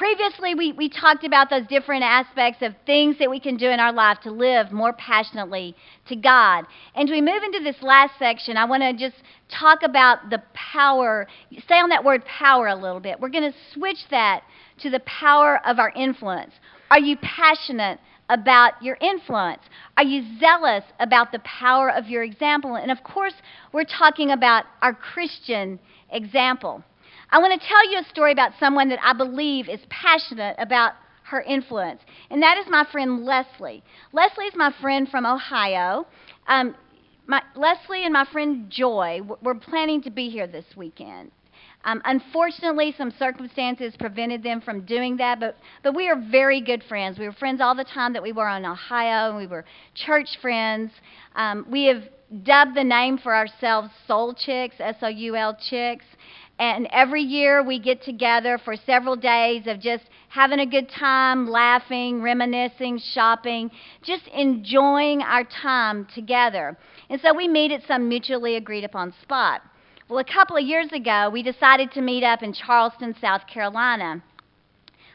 Previously, we, we talked about those different aspects of things that we can do in our life to live more passionately to God. And we move into this last section, I want to just talk about the power, stay on that word power a little bit. We're going to switch that to the power of our influence. Are you passionate about your influence? Are you zealous about the power of your example? And of course, we're talking about our Christian example. I want to tell you a story about someone that I believe is passionate about her influence, and that is my friend Leslie. Leslie is my friend from Ohio. Um, my, Leslie and my friend Joy were planning to be here this weekend. Um, unfortunately, some circumstances prevented them from doing that, but, but we are very good friends. We were friends all the time that we were in Ohio, and we were church friends. Um, we have dubbed the name for ourselves Soul Chicks, S O U L Chicks. And every year we get together for several days of just having a good time, laughing, reminiscing, shopping, just enjoying our time together. And so we meet at some mutually agreed upon spot. Well, a couple of years ago, we decided to meet up in Charleston, South Carolina.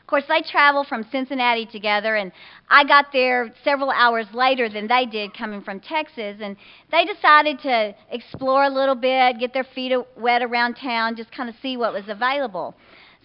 Of course, they traveled from Cincinnati together, and I got there several hours later than they did coming from Texas. And they decided to explore a little bit, get their feet wet around town, just kind of see what was available.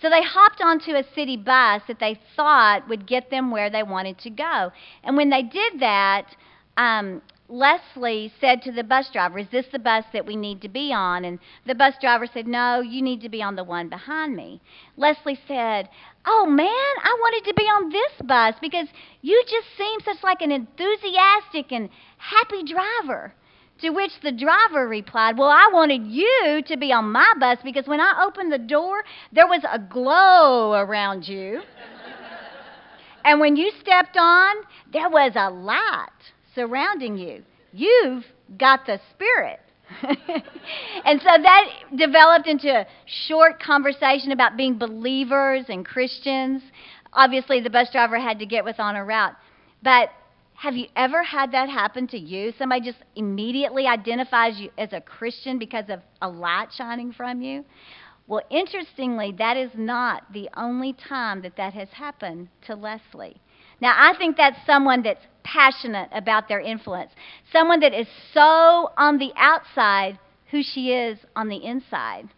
So they hopped onto a city bus that they thought would get them where they wanted to go. And when they did that, um, Leslie said to the bus driver, Is this the bus that we need to be on? And the bus driver said, No, you need to be on the one behind me. Leslie said, Oh man, I wanted to be on this bus because you just seem such like an enthusiastic and happy driver. To which the driver replied, Well, I wanted you to be on my bus because when I opened the door, there was a glow around you. and when you stepped on, there was a light surrounding you. You've got the Spirit. and so that developed into a short conversation about being believers and Christians. Obviously, the bus driver had to get with on a route. But have you ever had that happen to you? Somebody just immediately identifies you as a Christian because of a light shining from you? Well, interestingly, that is not the only time that that has happened to Leslie. Now, I think that's someone that's passionate about their influence, someone that is so on the outside who she is on the inside.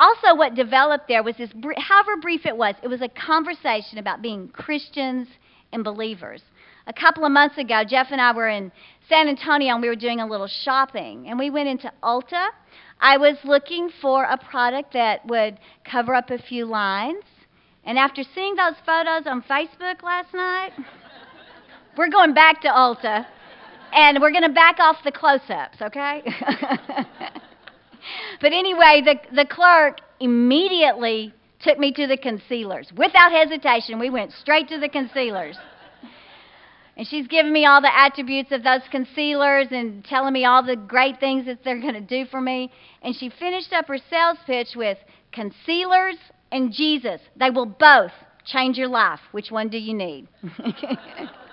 Also, what developed there was this, however brief it was, it was a conversation about being Christians and believers. A couple of months ago, Jeff and I were in San Antonio and we were doing a little shopping, and we went into Ulta. I was looking for a product that would cover up a few lines. And after seeing those photos on Facebook last night, we're going back to Ulta, and we're going to back off the close-ups, okay? but anyway, the the clerk immediately took me to the concealers without hesitation. We went straight to the concealers. And she's giving me all the attributes of those concealers and telling me all the great things that they're going to do for me. And she finished up her sales pitch with concealers and Jesus. They will both change your life. Which one do you need?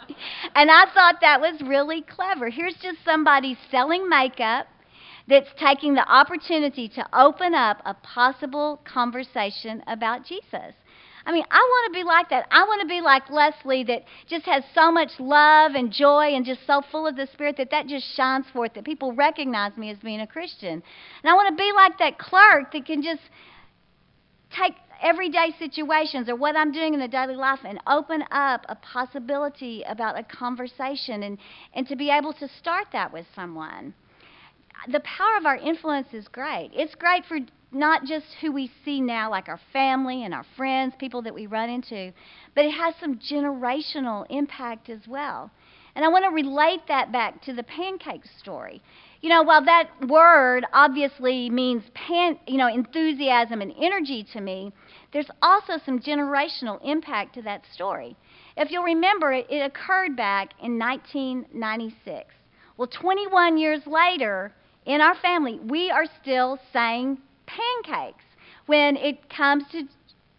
and I thought that was really clever. Here's just somebody selling makeup that's taking the opportunity to open up a possible conversation about Jesus. I mean, I want to be like that. I want to be like Leslie that just has so much love and joy and just so full of the Spirit that that just shines forth, that people recognize me as being a Christian. And I want to be like that clerk that can just take everyday situations or what I'm doing in the daily life and open up a possibility about a conversation and, and to be able to start that with someone. The power of our influence is great. It's great for not just who we see now, like our family and our friends, people that we run into, but it has some generational impact as well. And I want to relate that back to the pancake story. You know, while that word obviously means pan, you know, enthusiasm and energy to me, there's also some generational impact to that story. If you'll remember, it, it occurred back in 1996. Well, 21 years later, in our family, we are still saying pancakes when it comes to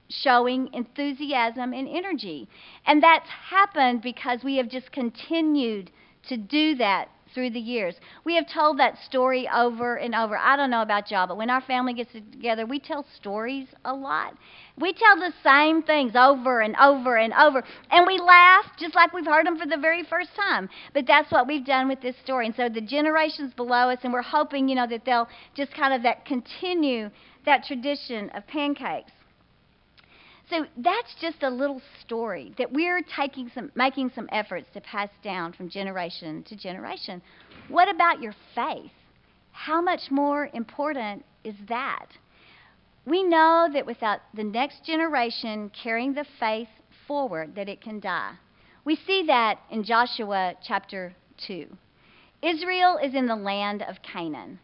showing enthusiasm and energy. And that's happened because we have just continued to do that through the years. We have told that story over and over. I don't know about y'all, but when our family gets together, we tell stories a lot. We tell the same things over and over and over, and we laugh just like we've heard them for the very first time. But that's what we've done with this story. And so the generations below us, and we're hoping, you know, that they'll just kind of that continue that tradition of pancakes. So that's just a little story that we're taking some, making some efforts to pass down from generation to generation. What about your faith? How much more important is that? We know that without the next generation carrying the faith forward, that it can die. We see that in Joshua chapter 2. Israel is in the land of Canaan.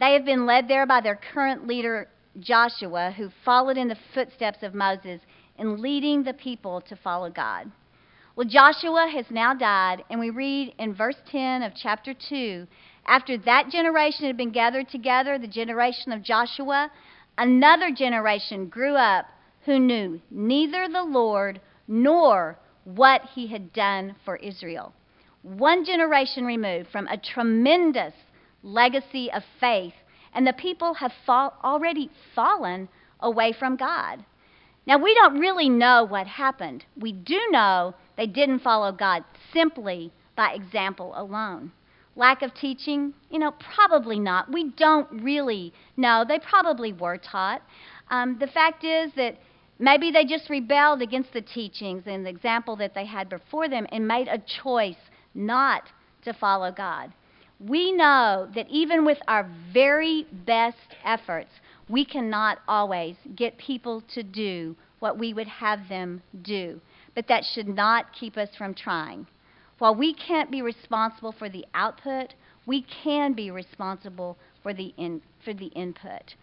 They have been led there by their current leader, Joshua, who followed in the footsteps of Moses in leading the people to follow God. Well, Joshua has now died, and we read in verse 10 of chapter 2 after that generation had been gathered together, the generation of Joshua, another generation grew up who knew neither the Lord nor what he had done for Israel. One generation removed from a tremendous legacy of faith, and the people have fall, already fallen away from God. Now, we don't really know what happened. We do know they didn't follow God simply by example alone. Lack of teaching? You know, probably not. We don't really know. They probably were taught. Um, the fact is that maybe they just rebelled against the teachings and the example that they had before them and made a choice not to follow God. We know that even with our very best efforts, we cannot always get people to do what we would have them do, but that should not keep us from trying. While we can't be responsible for the output, we can be responsible for the, in, for the input.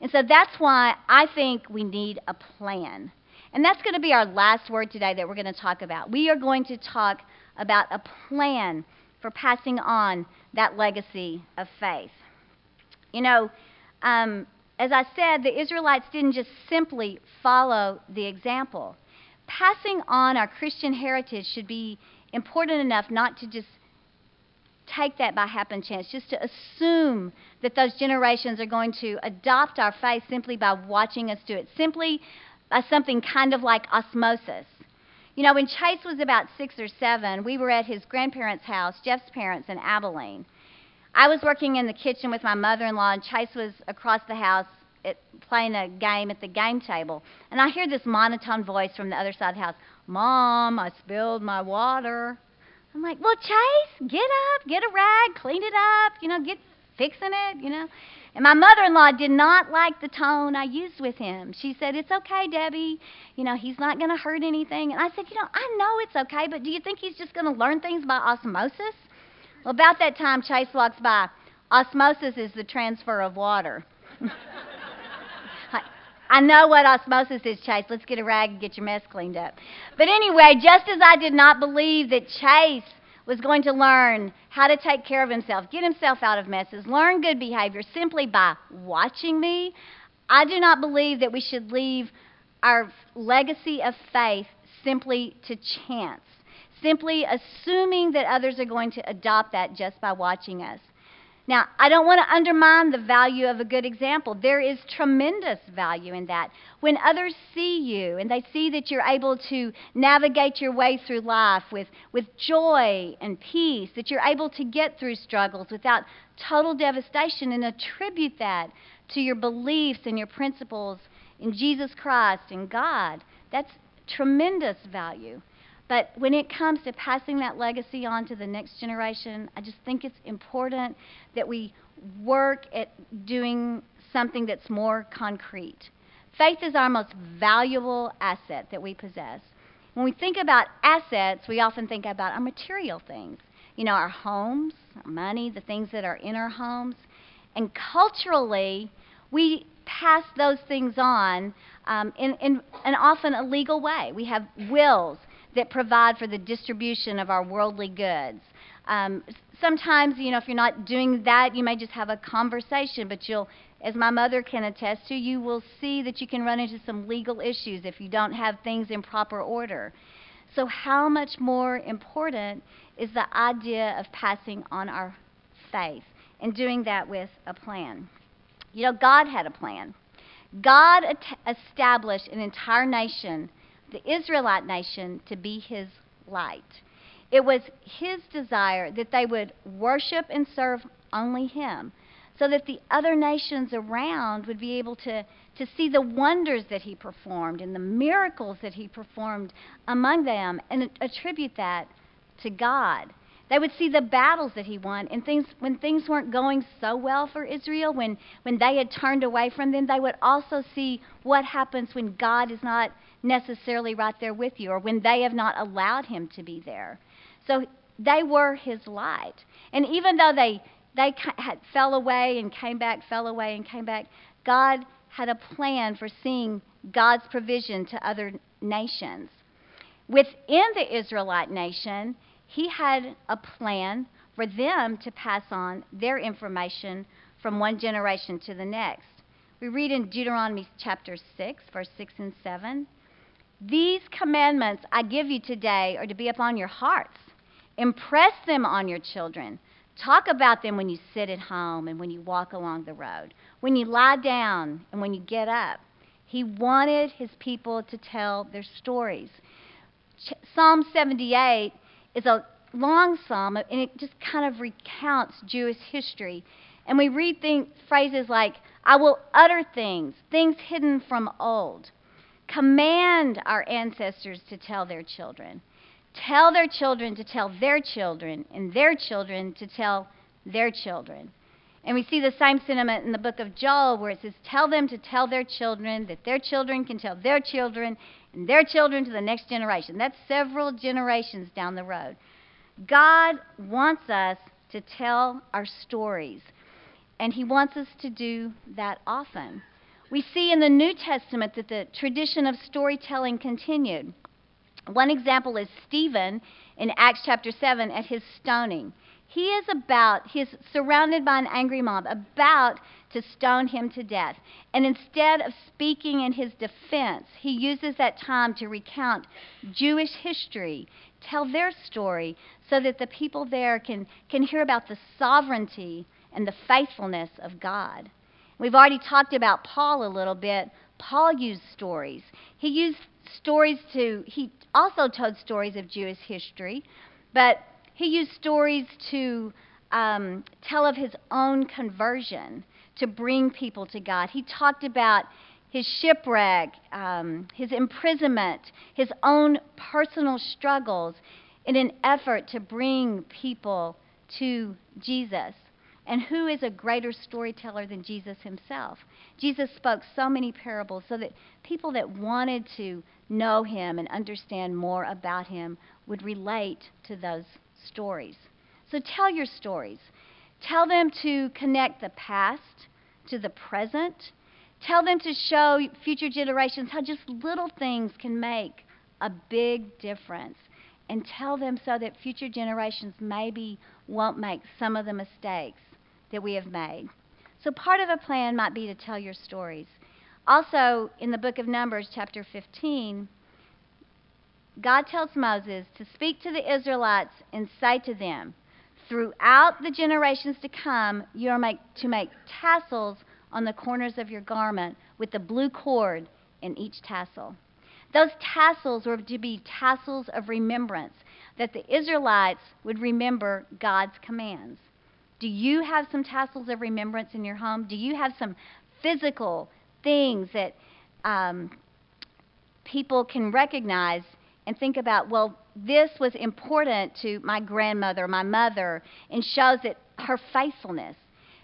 And so that's why I think we need a plan. And that's going to be our last word today that we're going to talk about. We are going to talk about a plan for passing on that legacy of faith. You know, um, as I said, the Israelites didn't just simply follow the example. Passing on our Christian heritage should be important enough not to just take that by happen chance, just to assume that those generations are going to adopt our faith simply by watching us do it, simply by something kind of like osmosis. You know, when Chase was about six or seven, we were at his grandparents' house, Jeff's parents in Abilene. I was working in the kitchen with my mother in law, and Chase was across the house at, playing a game at the game table. And I hear this monotone voice from the other side of the house Mom, I spilled my water. I'm like, Well, Chase, get up, get a rag, clean it up, you know, get fixing it, you know. And my mother in law did not like the tone I used with him. She said, It's okay, Debbie. You know, he's not going to hurt anything. And I said, You know, I know it's okay, but do you think he's just going to learn things by osmosis? Well, about that time, Chase walks by. Osmosis is the transfer of water. I know what osmosis is, Chase. Let's get a rag and get your mess cleaned up. But anyway, just as I did not believe that Chase was going to learn how to take care of himself, get himself out of messes, learn good behavior simply by watching me, I do not believe that we should leave our legacy of faith simply to chance simply assuming that others are going to adopt that just by watching us. Now, I don't want to undermine the value of a good example. There is tremendous value in that. When others see you and they see that you're able to navigate your way through life with, with joy and peace, that you're able to get through struggles without total devastation, and attribute that to your beliefs and your principles in Jesus Christ and God, that's tremendous value. But when it comes to passing that legacy on to the next generation, I just think it's important that we work at doing something that's more concrete. Faith is our most valuable asset that we possess. When we think about assets, we often think about our material things. You know, our homes, our money, the things that are in our homes. And culturally, we pass those things on um, in, in an often illegal way. We have wills that provide for the distribution of our worldly goods. Um, sometimes, you know, if you're not doing that, you may just have a conversation, but you'll, as my mother can attest to, you will see that you can run into some legal issues if you don't have things in proper order. So, how much more important is the idea of passing on our faith and doing that with a plan. You know, God had a plan. God established an entire nation, the Israelite nation, to be his light. It was his desire that they would worship and serve only him, so that the other nations around would be able to, to see the wonders that he performed and the miracles that he performed among them and attribute that to God. They would see the battles that he won and things when things weren't going so well for Israel, when, when they had turned away from them, they would also see what happens when God is not necessarily right there with you or when they have not allowed him to be there. So they were his light. And even though they they had fell away and came back, fell away and came back, God had a plan for seeing God's provision to other nations. Within the Israelite nation, he had a plan for them to pass on their information from one generation to the next. We read in Deuteronomy chapter 6, verse 6 and 7 These commandments I give you today are to be upon your hearts. Impress them on your children. Talk about them when you sit at home and when you walk along the road, when you lie down and when you get up. He wanted his people to tell their stories. Psalm 78 is a long psalm, and it just kind of recounts Jewish history. And we read things, phrases like, I will utter things, things hidden from old. Command our ancestors to tell their children. Tell their children to tell their children, and their children to tell their children. And we see the same sentiment in the book of Joel, where it says, Tell them to tell their children, that their children can tell their children, and their children to the next generation. That's several generations down the road. God wants us to tell our stories, and He wants us to do that often. We see in the New Testament that the tradition of storytelling continued. One example is Stephen in Acts chapter 7 at his stoning. He is about, he is surrounded by an angry mob, about to stone him to death. And instead of speaking in his defense, he uses that time to recount Jewish history, tell their story, so that the people there can, can hear about the sovereignty and the faithfulness of God. We've already talked about Paul a little bit. Paul used stories. He used stories to, he also told stories of Jewish history, but he used stories to um, tell of his own conversion to bring people to God. He talked about his shipwreck, um, his imprisonment, his own personal struggles in an effort to bring people to Jesus. And who is a greater storyteller than Jesus himself? Jesus spoke so many parables so that people that wanted to know him and understand more about him would relate to those stories. So tell your stories. Tell them to connect the past to the present. Tell them to show future generations how just little things can make a big difference. And tell them so that future generations maybe won't make some of the mistakes that we have made. So, part of a plan might be to tell your stories. Also, in the book of Numbers, chapter 15, God tells Moses to speak to the Israelites and say to them, Throughout the generations to come, you are make, to make tassels on the corners of your garment with the blue cord in each tassel. Those tassels were to be tassels of remembrance, that the Israelites would remember God's commands. Do you have some tassels of remembrance in your home? Do you have some physical things that um, people can recognize and think about, well, this was important to my grandmother, my mother, and shows that her faithfulness.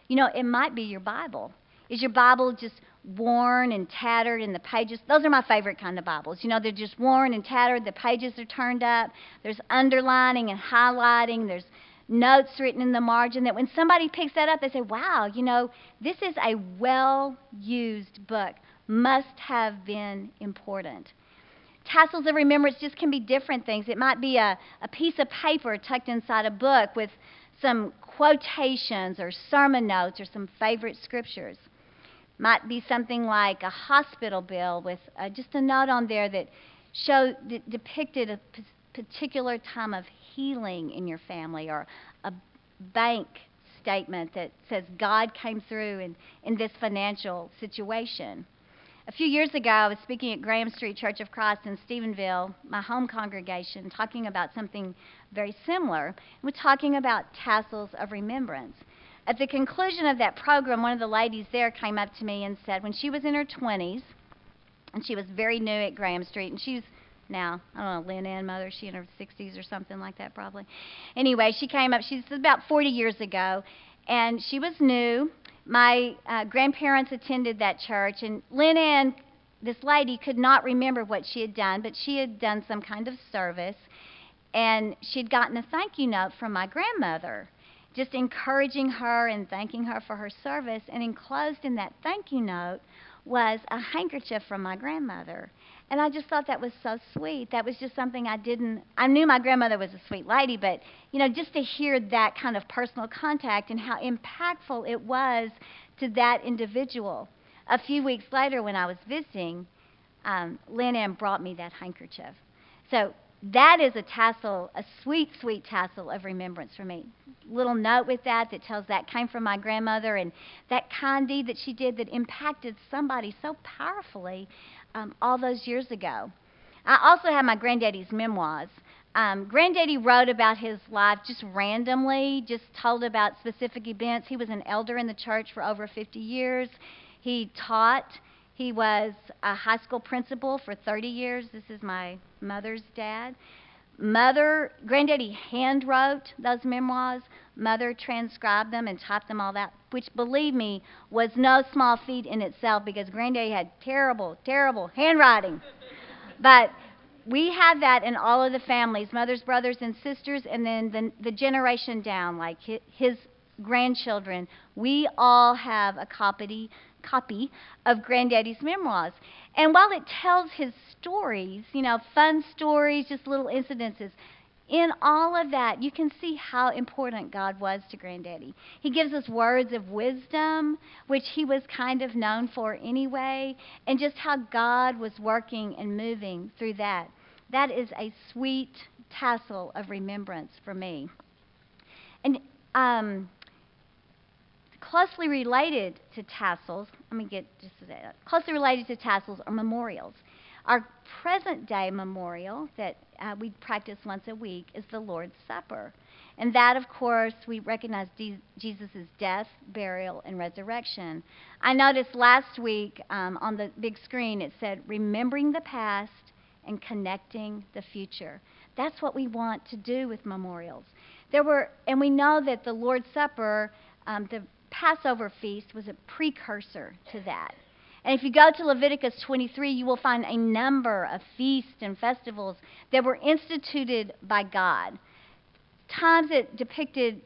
You know, it might be your Bible. Is your Bible just worn and tattered and the pages? Those are my favorite kind of Bibles. You know, they're just worn and tattered, the pages are turned up, there's underlining and highlighting, there's notes written in the margin that when somebody picks that up, they say, wow, you know, this is a well used book. Must have been important. Tassels of remembrance just can be different things. It might be a, a piece of paper tucked inside a book with some quotations or sermon notes or some favorite scriptures. Might be something like a hospital bill with uh, just a note on there that showed that depicted a p- particular time of healing in your family or a bank statement that says God came through in, in this financial situation. A few years ago, I was speaking at Graham Street Church of Christ in Stephenville, my home congregation, talking about something very similar. We're talking about tassels of remembrance. At the conclusion of that program, one of the ladies there came up to me and said, when she was in her 20s, and she was very new at Graham Street, and she's now, I don't know, Lynn Ann mother, she in her 60s or something like that, probably. Anyway, she came up, she's about 40 years ago, and she was new. My uh, grandparents attended that church, and Lynn Ann, this lady, could not remember what she had done, but she had done some kind of service, and she'd gotten a thank you note from my grandmother just encouraging her and thanking her for her service. And enclosed in that thank you note was a handkerchief from my grandmother. And I just thought that was so sweet. That was just something I didn't, I knew my grandmother was a sweet lady, but, you know, just to hear that kind of personal contact and how impactful it was to that individual. A few weeks later, when I was visiting, um, Lynn Ann brought me that handkerchief. So that is a tassel, a sweet, sweet tassel of remembrance for me. Little note with that that tells that came from my grandmother and that kind deed that she did that impacted somebody so powerfully um, all those years ago. I also have my granddaddy's memoirs. Um, Granddaddy wrote about his life just randomly, just told about specific events. He was an elder in the church for over 50 years. He taught. He was a high school principal for 30 years. This is my mother's dad. Mother, Granddaddy hand wrote those memoirs. Mother transcribed them and typed them all out, which, believe me, was no small feat in itself because Granddaddy had terrible, terrible handwriting. but we have that in all of the families mothers, brothers, and sisters, and then the, the generation down, like his grandchildren. We all have a copy, copy of Granddaddy's memoirs. And while it tells his stories, you know, fun stories, just little incidences, in all of that, you can see how important God was to Granddaddy. He gives us words of wisdom, which he was kind of known for anyway, and just how God was working and moving through that. That is a sweet tassel of remembrance for me. And um, closely related to tassels, let me get just a second. Closely related to tassels are memorials. Our present day memorial that uh, we practice once a week is the Lord's Supper. And that, of course, we recognize Jesus' death, burial, and resurrection. I noticed last week um, on the big screen it said, Remembering the past and connecting the future. That's what we want to do with memorials. There were, and we know that the Lord's Supper, um, the Passover feast, was a precursor to that. And if you go to Leviticus 23, you will find a number of feasts and festivals that were instituted by God. Times that depicted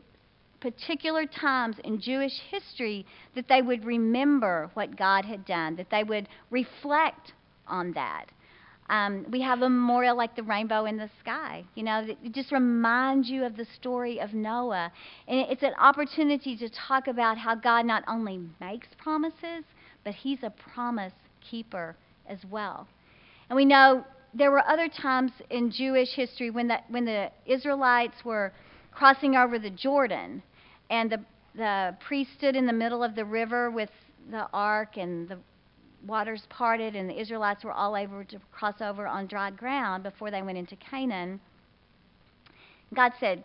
particular times in Jewish history that they would remember what God had done, that they would reflect on that. Um, we have a memorial like the rainbow in the sky. You know, it just reminds you of the story of Noah. And it's an opportunity to talk about how God not only makes promises, but he's a promise keeper as well. And we know there were other times in Jewish history when the, when the Israelites were crossing over the Jordan and the, the priest stood in the middle of the river with the ark and the waters parted and the Israelites were all able to cross over on dry ground before they went into Canaan. God said,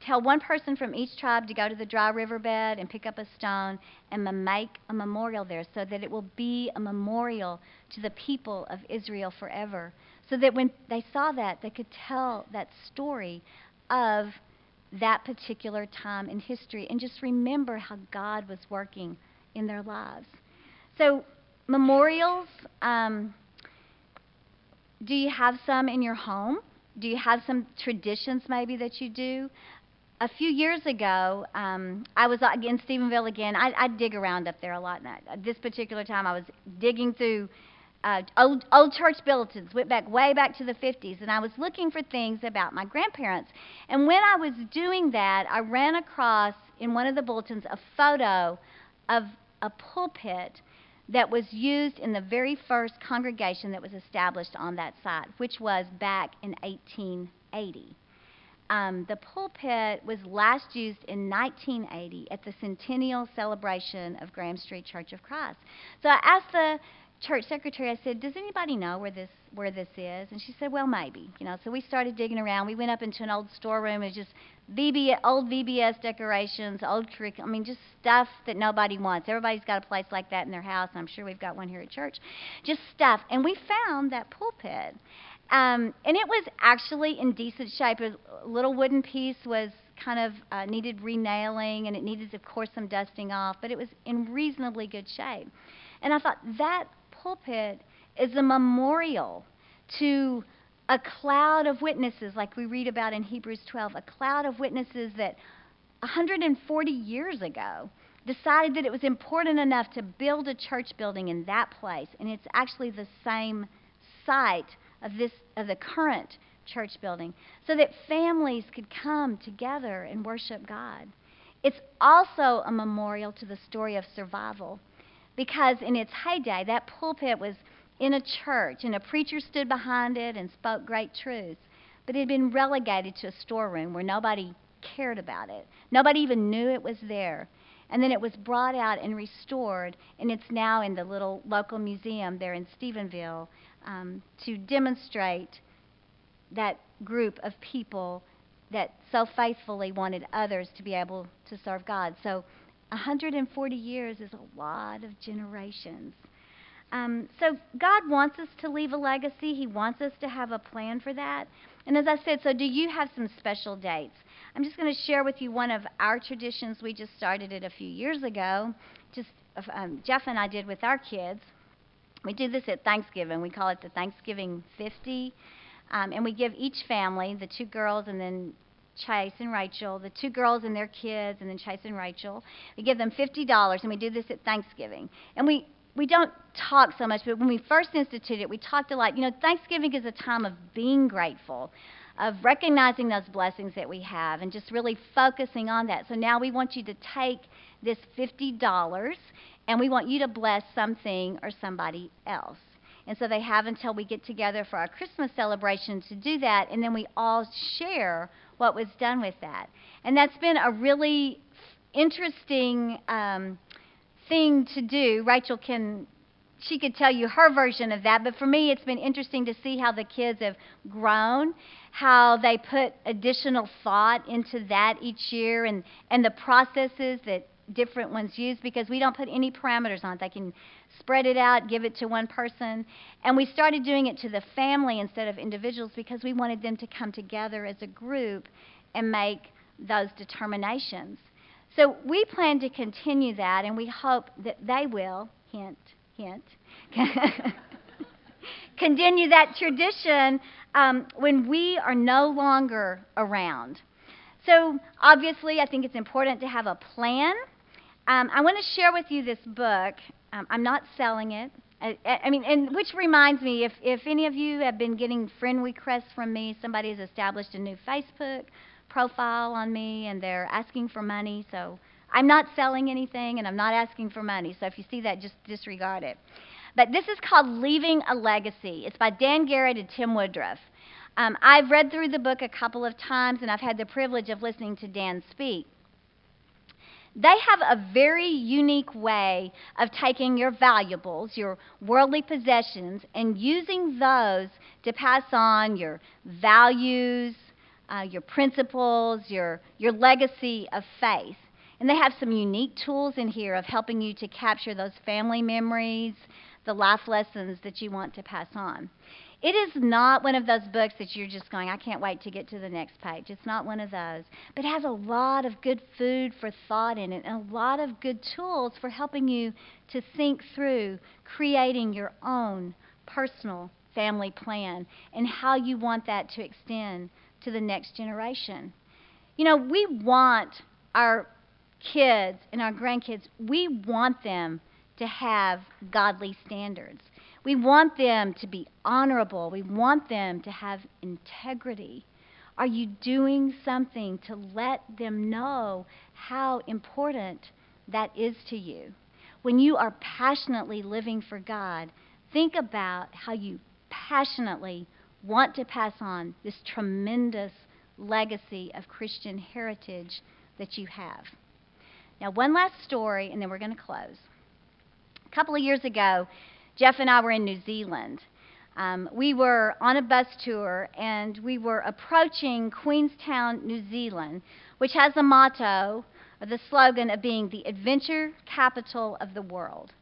Tell one person from each tribe to go to the dry riverbed and pick up a stone and make a memorial there so that it will be a memorial to the people of Israel forever. So that when they saw that, they could tell that story of that particular time in history and just remember how God was working in their lives. So, memorials, um, do you have some in your home? Do you have some traditions maybe that you do? a few years ago, um, I was in Stephenville again. I, I dig around up there a lot. And this particular time, I was digging through uh, old, old church bulletins, went back way back to the 50s, and I was looking for things about my grandparents. And when I was doing that, I ran across in one of the bulletins a photo of a pulpit that was used in the very first congregation that was established on that site, which was back in 1880. um, the pulpit was last used in 1980 at the centennial celebration of Graham Street Church of Christ. So I asked the church secretary, I said, "Does anybody know where this where this is?" And she said, "Well, maybe." You know, so we started digging around. We went up into an old storeroom. It was just VB, old VBS decorations, old curriculum. I mean, just stuff that nobody wants. Everybody's got a place like that in their house. I'm sure we've got one here at church. Just stuff. And we found that pulpit. Um, and it was actually in decent shape. A little wooden piece was kind of uh, needed renailing, and it needed, of course, some dusting off, but it was in reasonably good shape. And I thought that pulpit is a memorial to a cloud of witnesses, like we read about in Hebrews 12, a cloud of witnesses that 140 years ago decided that it was important enough to build a church building in that place. And it's actually the same site of this of the current church building so that families could come together and worship God. It's also a memorial to the story of survival because in its heyday that pulpit was in a church and a preacher stood behind it and spoke great truths, but it had been relegated to a storeroom where nobody cared about it. Nobody even knew it was there. And then it was brought out and restored, and it's now in the little local museum there in Stephenville um, to demonstrate that group of people that so faithfully wanted others to be able to serve God. So 140 years is a lot of generations. Um, so God wants us to leave a legacy. He wants us to have a plan for that. And as I said, so do you have some special dates? I'm just going to share with you one of our traditions. We just started it a few years ago. Just um, Jeff and I did with our kids. We do this at Thanksgiving. We call it the Thanksgiving 50. Um, and we give each family, the two girls and then Chase and Rachel, the two girls and their kids, and then Chase and Rachel. We give them $50, and we do this at Thanksgiving. And we, we don't talk so much, but when we first instituted it, we talked a lot. You know, Thanksgiving is a time of being grateful, of recognizing those blessings that we have, and just really focusing on that. So now we want you to take this $50 and we want you to bless something or somebody else. And so they have until we get together for our Christmas celebration to do that, and then we all share what was done with that. And that's been a really interesting um, thing to do. Rachel can she could tell you her version of that, but for me, it's been interesting to see how the kids have grown, how they put additional thought into that each year, and, and the processes that different ones used because we don't put any parameters on it. They can spread it out, give it to one person. And we started doing it to the family instead of individuals because we wanted them to come together as a group and make those determinations. So we plan to continue that, and we hope that they will, hint, hint, continue that tradition um, when we are no longer around. So obviously, I think it's important to have a plan um, I want to share with you this book. Um, I'm not selling it. I, I, mean, and which reminds me, if, if any of you have been getting friend requests from me, somebody has established a new Facebook profile on me and they're asking for money. So I'm not selling anything and I'm not asking for money. So if you see that, just disregard it. But this is called Leaving a Legacy. It's by Dan Garrett and Tim Woodruff. Um, I've read through the book a couple of times and I've had the privilege of listening to Dan speak. They have a very unique way of taking your valuables, your worldly possessions, and using those to pass on your values, uh, your principles, your, your legacy of faith. And they have some unique tools in here of helping you to capture those family memories, the life lessons that you want to pass on. It is not one of those books that you're just going, I can't wait to get to the next page. It's not one of those. But it has a lot of good food for thought in it and a lot of good tools for helping you to think through creating your own personal family plan and how you want that to extend to the next generation. You know, we want our kids and our grandkids, we want them to have godly standards. We want them to be honorable. We want them to have integrity. Are you doing something to let them know how important that is to you? When you are passionately living for God, think about how you passionately want to pass on this tremendous legacy of Christian heritage that you have. Now, one last story, and then we're going to close. A couple of years ago, Jeff and I were in New Zealand. Um, we were on a bus tour, and we were approaching Queenstown, New Zealand, which has the motto, or the slogan of being the adventure capital of the world.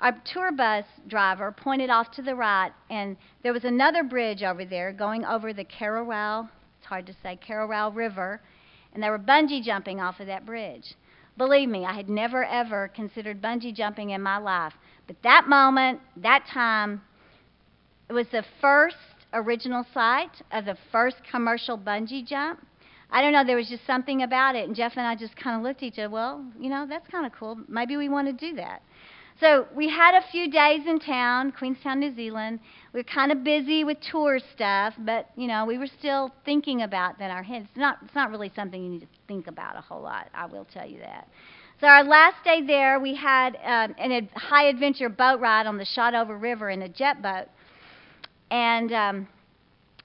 Our tour bus driver pointed off to the right, and there was another bridge over there going over the Carrawal, it's hard to say, Carrawal River, and they were bungee jumping off of that bridge. Believe me, I had never ever considered bungee jumping in my life. But that moment, that time, it was the first original site of the first commercial bungee jump. I don't know, there was just something about it. And Jeff and I just kind of looked at each other, well, you know, that's kind of cool. Maybe we want to do that. So we had a few days in town, Queenstown, New Zealand. We were kind of busy with tour stuff, but you know we were still thinking about that. In Our heads. It's not. It's not really something you need to think about a whole lot. I will tell you that. So our last day there, we had um, an ad- high adventure boat ride on the Shotover River in a jet boat, and um,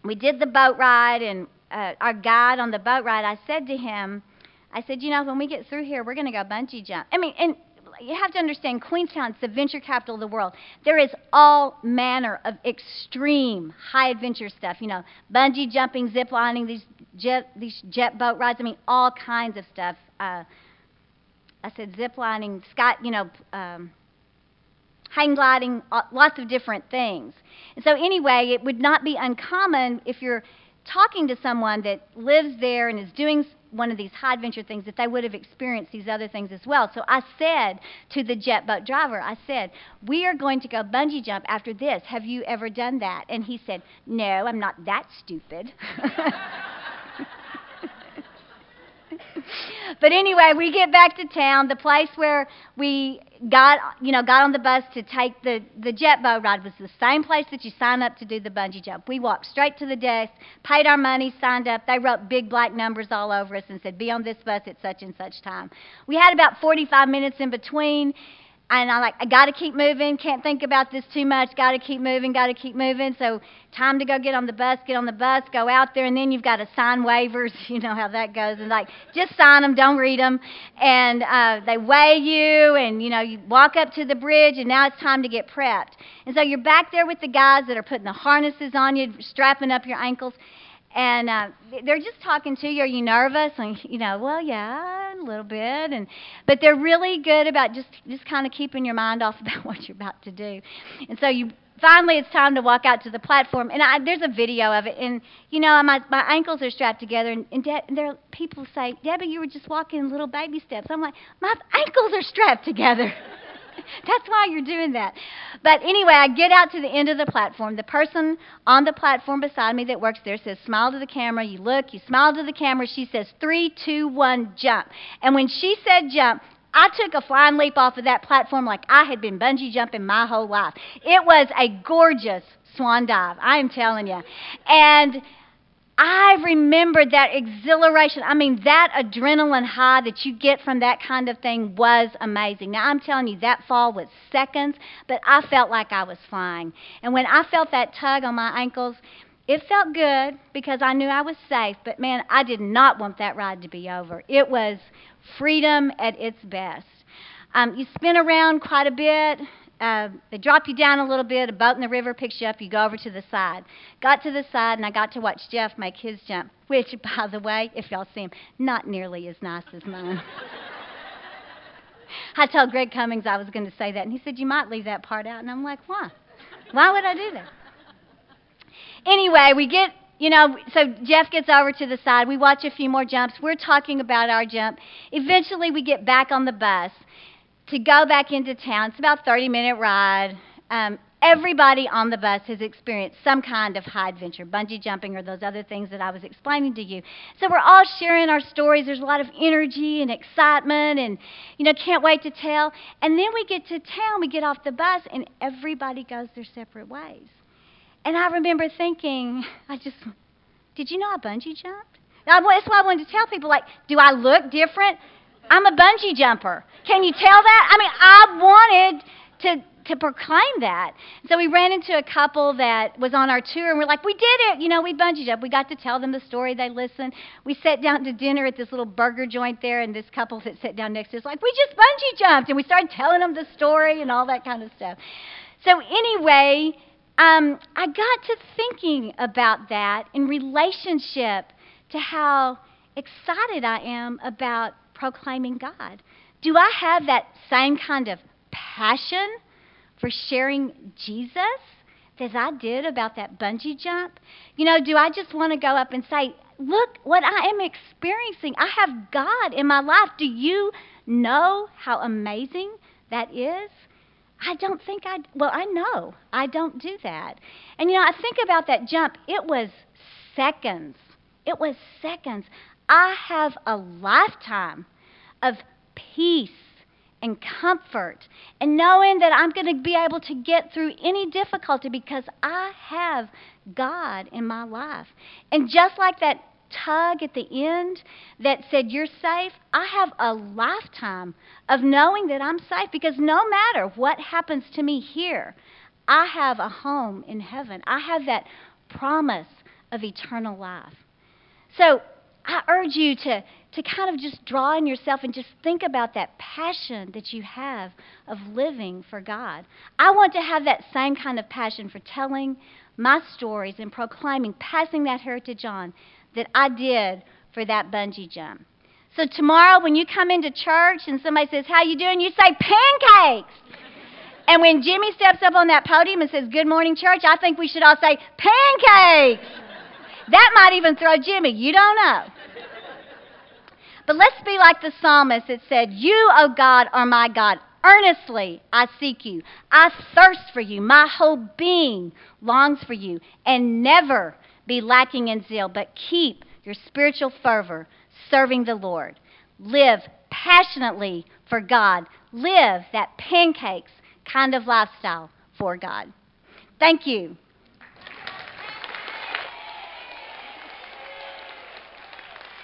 we did the boat ride. And uh, our guide on the boat ride, I said to him, I said, you know, when we get through here, we're going to go bungee jump. I mean, and you have to understand Queenstown is the venture capital of the world. There is all manner of extreme high adventure stuff. You know, bungee jumping, zip lining, these jet these jet boat rides. I mean, all kinds of stuff. Uh, I said zip lining, sky. You know. Um, hang gliding, uh, lots of different things. And so, anyway, it would not be uncommon if you're talking to someone that lives there and is doing one of these high adventure things that they would have experienced these other things as well. So I said to the jet boat driver, I said, We are going to go bungee jump after this. Have you ever done that? And he said, No, I'm not that stupid. but anyway, we get back to town. The place where we got, you know, got on the bus to take the, the jet boat ride was the same place that you sign up to do the bungee jump. We walked straight to the desk, paid our money, signed up. They wrote big black numbers all over us and said, be on this bus at such and such time. We had about 45 minutes in between and I'm like, I got to keep moving. Can't think about this too much. Got to keep moving. Got to keep moving. So time to go get on the bus. Get on the bus. Go out there, and then you've got to sign waivers. You know how that goes. And like, just sign them. Don't read them. And uh, they weigh you, and you know you walk up to the bridge, and now it's time to get prepped. And so you're back there with the guys that are putting the harnesses on you, strapping up your ankles and uh, they're just talking to you. Are you nervous? And you know, well, yeah, a little bit. And but they're really good about just just kind of keeping your mind off about what you're about to do. And so you finally it's time to walk out to the platform. And I, there's a video of it. And you know, my my ankles are strapped together. And, and, De- and there people say, Debbie, you were just walking little baby steps. I'm like, my ankles are strapped together. That's why you're doing that. But anyway, I get out to the end of the platform. The person on the platform beside me that works there says, Smile to the camera. You look, you smile to the camera. She says, Three, two, one, jump. And when she said jump, I took a flying leap off of that platform like I had been bungee jumping my whole life. It was a gorgeous swan dive, I am telling you. And I remembered that exhilaration. I mean, that adrenaline high that you get from that kind of thing was amazing. Now, I'm telling you, that fall was seconds, but I felt like I was flying. And when I felt that tug on my ankles, it felt good because I knew I was safe, but man, I did not want that ride to be over. It was freedom at its best. Um, you spin around quite a bit uh, they drop you down a little bit. A boat in the river picks you up. You go over to the side. Got to the side, and I got to watch Jeff make his jump, which, by the way, if y'all see him, not nearly as nice as mine. I told Greg Cummings I was going to say that, and he said, You might leave that part out. And I'm like, Why? Why would I do that? Anyway, we get, you know, so Jeff gets over to the side. We watch a few more jumps. We're talking about our jump. Eventually, we get back on the bus to go back into town. It's about a 30 minute ride. Um, everybody on the bus has experienced some kind of high adventure, bungee jumping or those other things that I was explaining to you. So we're all sharing our stories. There's a lot of energy and excitement and, you know, can't wait to tell. And then we get to town, we get off the bus, and everybody goes their separate ways. And I remember thinking, I just, did you know I bungee jumped? That's why I wanted to tell people, like, do I look different? I'm a bungee jumper. Can you tell that? I mean, I wanted to to proclaim that. So we ran into a couple that was on our tour, and we're like, we did it. You know, we bungee jumped. We got to tell them the story. They listened. We sat down to dinner at this little burger joint there, and this couple that sat down next to us like, we just bungee jumped, and we started telling them the story and all that kind of stuff. So anyway, um, I got to thinking about that in relationship to how excited I am about proclaiming God. Do I have that same kind of passion for sharing Jesus as I did about that bungee jump? You know, do I just want to go up and say, Look what I am experiencing? I have God in my life. Do you know how amazing that is? I don't think I, well, I know I don't do that. And you know, I think about that jump, it was seconds. It was seconds. I have a lifetime of peace and comfort and knowing that I'm going to be able to get through any difficulty because I have God in my life. And just like that tug at the end that said, You're safe, I have a lifetime of knowing that I'm safe because no matter what happens to me here, I have a home in heaven. I have that promise of eternal life. So I urge you to, to kind of just draw in yourself and just think about that passion that you have of living for God. I want to have that same kind of passion for telling my stories and proclaiming, passing that heritage on that I did for that bungee jump. So tomorrow when you come into church and somebody says, How you doing? You say pancakes. And when Jimmy steps up on that podium and says, Good morning, church, I think we should all say pancakes. That might even throw Jimmy. You don't know. But let's be like the psalmist that said, You, O God, are my God. Earnestly I seek you. I thirst for you. My whole being longs for you. And never be lacking in zeal, but keep your spiritual fervor serving the Lord. Live passionately for God. Live that pancakes kind of lifestyle for God. Thank you.